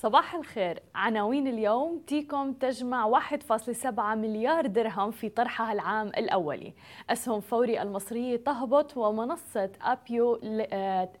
صباح الخير. عناوين اليوم تيكوم تجمع 1.7 مليار درهم في طرحها العام الأولي. أسهم فوري المصرية تهبط ومنصة أبيو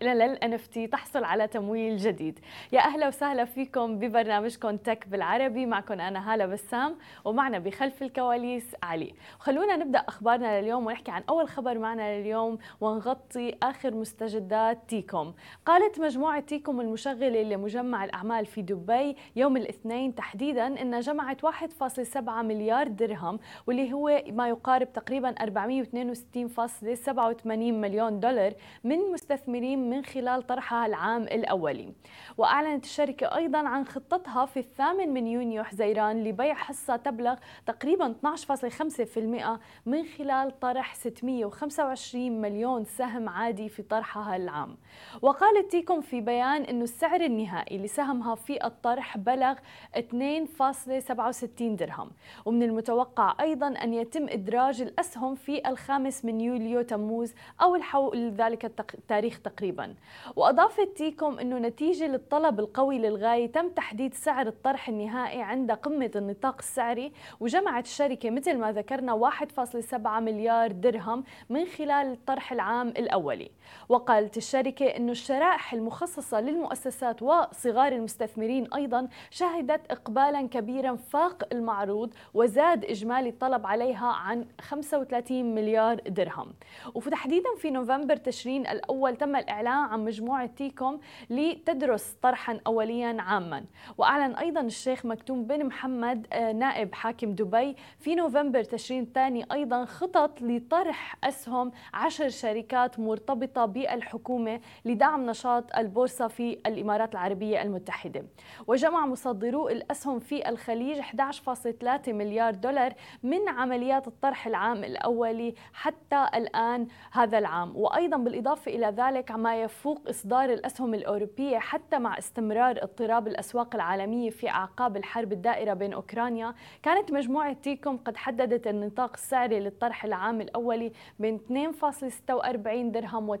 لل NFT تحصل على تمويل جديد. يا أهلا وسهلا فيكم ببرنامجكم Tech بالعربي. معكم أنا هالة بسام ومعنا بخلف الكواليس علي. خلونا نبدأ أخبارنا لليوم ونحكي عن أول خبر معنا لليوم ونغطي آخر مستجدات تيكوم. قالت مجموعة تيكوم المشغلة لمجمع الأعمال في دبي يوم الاثنين تحديدا انها جمعت 1.7 مليار درهم واللي هو ما يقارب تقريبا 462.87 مليون دولار من مستثمرين من خلال طرحها العام الأولي. وأعلنت الشركة أيضا عن خطتها في الثامن من يونيو حزيران لبيع حصة تبلغ تقريبا 12.5% من خلال طرح 625 مليون سهم عادي في طرحها العام. وقالت تيكوم في بيان إنه السعر النهائي لسهمها في الطرح بلغ 2.67 درهم. ومن المتوقع أيضا أن يتم إدراج الأسهم في الخامس من يوليو تموز أو الحول ذلك التاريخ تقريبا. وأضافت تيكوم أنه نتيجة للطلب القوي للغاية تم تحديد سعر الطرح النهائي عند قمة النطاق السعري وجمعت الشركة مثل ما ذكرنا 1.7 مليار درهم من خلال الطرح العام الأولي. وقالت الشركة أنه الشرائح المخصصة للمؤسسات وصغار المستثمرين المستثمرين أيضا شهدت إقبالا كبيرا فاق المعروض وزاد إجمالي الطلب عليها عن 35 مليار درهم. وتحديدا في نوفمبر تشرين الأول تم الإعلان عن مجموعة تيكوم لتدرس طرحا أوليا عاما. وأعلن أيضا الشيخ مكتوم بن محمد آه، نائب حاكم دبي في نوفمبر تشرين الثاني أيضا خطط لطرح أسهم عشر شركات مرتبطة بالحكومة لدعم نشاط البورصة في الإمارات العربية المتحدة. وجمع مصدرو الأسهم في الخليج 11.3 مليار دولار من عمليات الطرح العام الأولي حتى الآن هذا العام. وأيضا بالإضافة إلى ذلك ما يفوق إصدار الأسهم الأوروبية حتى مع استمرار اضطراب الأسواق العالمية في أعقاب الحرب الدائرة بين أوكرانيا كانت مجموعة تيكوم قد حددت النطاق السعري للطرح العام الأولي بين 2.46 درهم و 2.67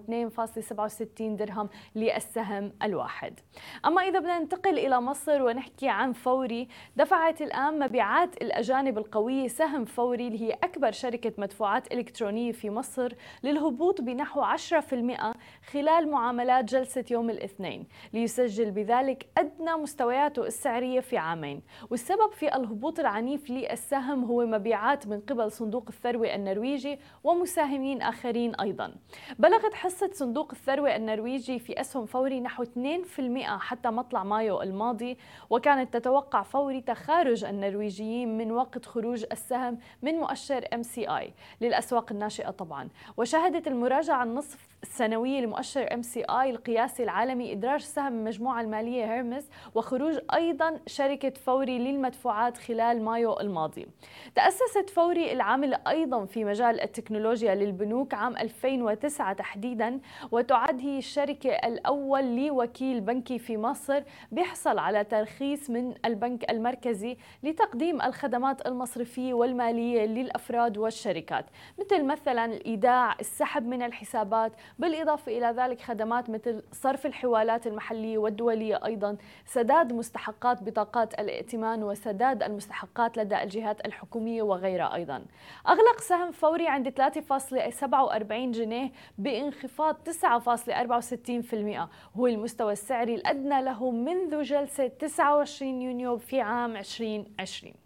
درهم للسهم الواحد. أما إذا بدنا ننتقل إلى مصر ونحكي عن فوري. دفعت الآن مبيعات الأجانب القوية سهم فوري اللي هي أكبر شركة مدفوعات إلكترونية في مصر للهبوط بنحو 10% خلال معاملات جلسة يوم الاثنين ليسجل بذلك أدنى مستوياته السعرية في عامين. والسبب في الهبوط العنيف للسهم هو مبيعات من قبل صندوق الثروة النرويجي ومساهمين آخرين أيضا. بلغت حصة صندوق الثروة النرويجي في أسهم فوري نحو 2% حتى مطلع مايو الماضي. الماضي وكانت تتوقع فوري تخارج النرويجيين من وقت خروج السهم من مؤشر MSCI للأسواق الناشئة طبعا. وشهدت المراجعة النصف السنوية لمؤشر MSCI القياسي العالمي إدراج سهم المجموعة المالية هيرمس وخروج أيضا شركة فوري للمدفوعات خلال مايو الماضي. تأسست فوري العاملة أيضا في مجال التكنولوجيا للبنوك عام 2009 تحديدا وتعد هي الشركة الأول لوكيل بنكي في مصر بيحصل على ترخيص من البنك المركزي لتقديم الخدمات المصرفية والمالية للأفراد والشركات مثل مثلا الإيداع، السحب من الحسابات بالإضافة إلى ذلك خدمات مثل صرف الحوالات المحلية والدولية أيضا سداد مستحقات بطاقات الائتمان وسداد المستحقات لدى الجهات الحكومية وغيرها أيضا. أغلق سهم فوري عند 3.47 جنيه بانخفاض 9.64% هو المستوى السعري الأدنى له منذ جلسة 29 يونيو في عام 2020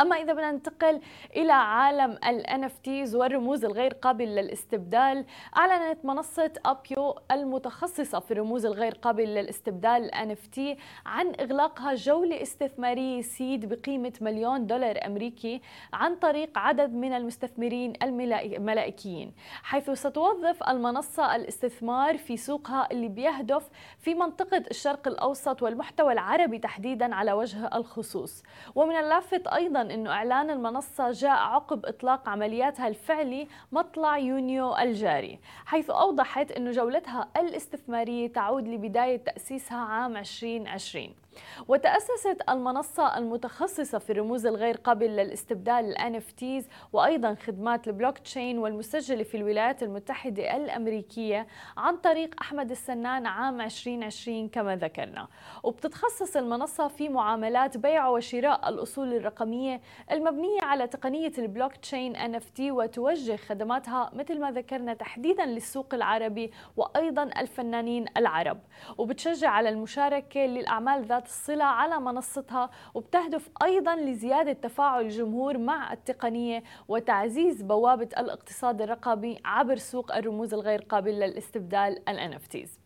أما إذا بدنا ننتقل إلى عالم ال NFTs والرموز الغير قابل للاستبدال أعلنت منصة أبيو المتخصصة في الرموز الغير قابل للاستبدال NFT عن إغلاقها جولة استثمارية سيد بقيمة مليون دولار أمريكي عن طريق عدد من المستثمرين الملائكيين حيث ستوظف المنصة الاستثمار في سوقها اللي بيهدف في منطقة الشرق الأوسط والمحتوى العربي تحديدا على وجه الخصوص. ومن اللافت أيضا أنه إعلان المنصة جاء عقب إطلاق عملياتها الفعلي مطلع يونيو الجاري حيث أوضحت أنه جولتها الاستثمارية تعود لبداية تأسيسها عام 2020 وتأسست المنصة المتخصصة في الرموز الغير قابل للاستبدال ال NFTs وأيضا خدمات البلوك تشين والمسجلة في الولايات المتحدة الأمريكية عن طريق أحمد السنان عام 2020 كما ذكرنا. وبتتخصص المنصة في معاملات بيع وشراء الأصول الرقمية المبنية على تقنية ال blockchain NFT وتوجه خدماتها مثل ما ذكرنا تحديدا للسوق العربي وأيضا الفنانين العرب. وبتشجع على المشاركة للأعمال ذات الصلة على منصتها وبتهدف أيضا لزيادة تفاعل الجمهور مع التقنية وتعزيز بوابة الاقتصاد الرقمي عبر سوق الرموز الغير قابل للاستبدال ال NFTs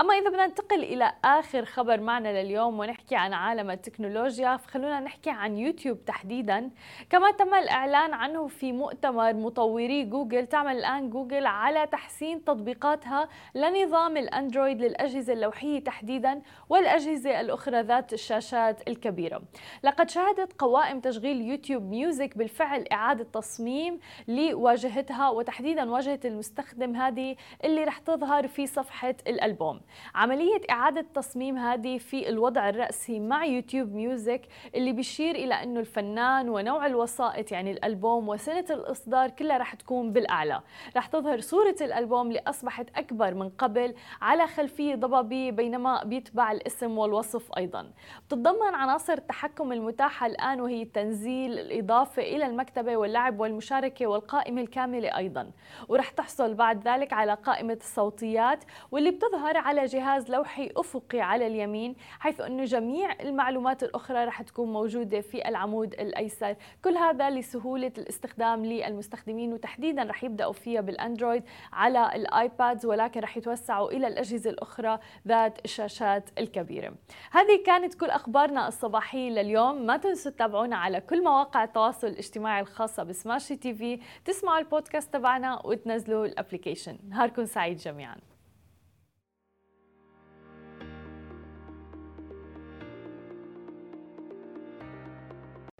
أما إذا بدنا ننتقل إلى آخر خبر معنا لليوم ونحكي عن عالم التكنولوجيا فخلونا نحكي عن يوتيوب تحديدا. كما تم الإعلان عنه في مؤتمر مطوري جوجل تعمل الآن جوجل على تحسين تطبيقاتها لنظام الأندرويد للأجهزة اللوحية تحديدا والأجهزة الأخرى ذات الشاشات الكبيرة. لقد شهدت قوائم تشغيل YouTube Music بالفعل إعادة تصميم لواجهتها وتحديدا واجهة المستخدم هذه اللي رح تظهر في صفحة الألبوم. الألبوم عملية إعادة تصميم هذه في الوضع الرأسي مع YouTube Music اللي بيشير إلى أنه الفنان ونوع الوسائط يعني الألبوم وسنة الإصدار كلها رح تكون بالأعلى. رح تظهر صورة الألبوم اللي أصبحت أكبر من قبل على خلفية ضبابية بينما بيتبع الاسم والوصف أيضا. بتتضمن عناصر التحكم المتاحة الآن وهي التنزيل الإضافة إلى المكتبة واللعب والمشاركة والقائمة الكاملة أيضا. ورح تحصل بعد ذلك على قائمة الصوتيات واللي بتظهر ظهر على جهاز لوحي أفقي على اليمين حيث أنه جميع المعلومات الأخرى رح تكون موجودة في العمود الأيسر. كل هذا لسهولة الاستخدام للمستخدمين وتحديدا رح يبدأوا فيها بالأندرويد على الآيبادز ولكن رح يتوسعوا إلى الأجهزة الأخرى ذات الشاشات الكبيرة. هذه كانت كل أخبارنا الصباحية لليوم. ما تنسوا تتابعونا على كل مواقع التواصل الاجتماعي الخاصة ب Smashi TV. تسمعوا البودكاست تبعنا وتنزلوا ال application. نهاركم سعيد جميعاً.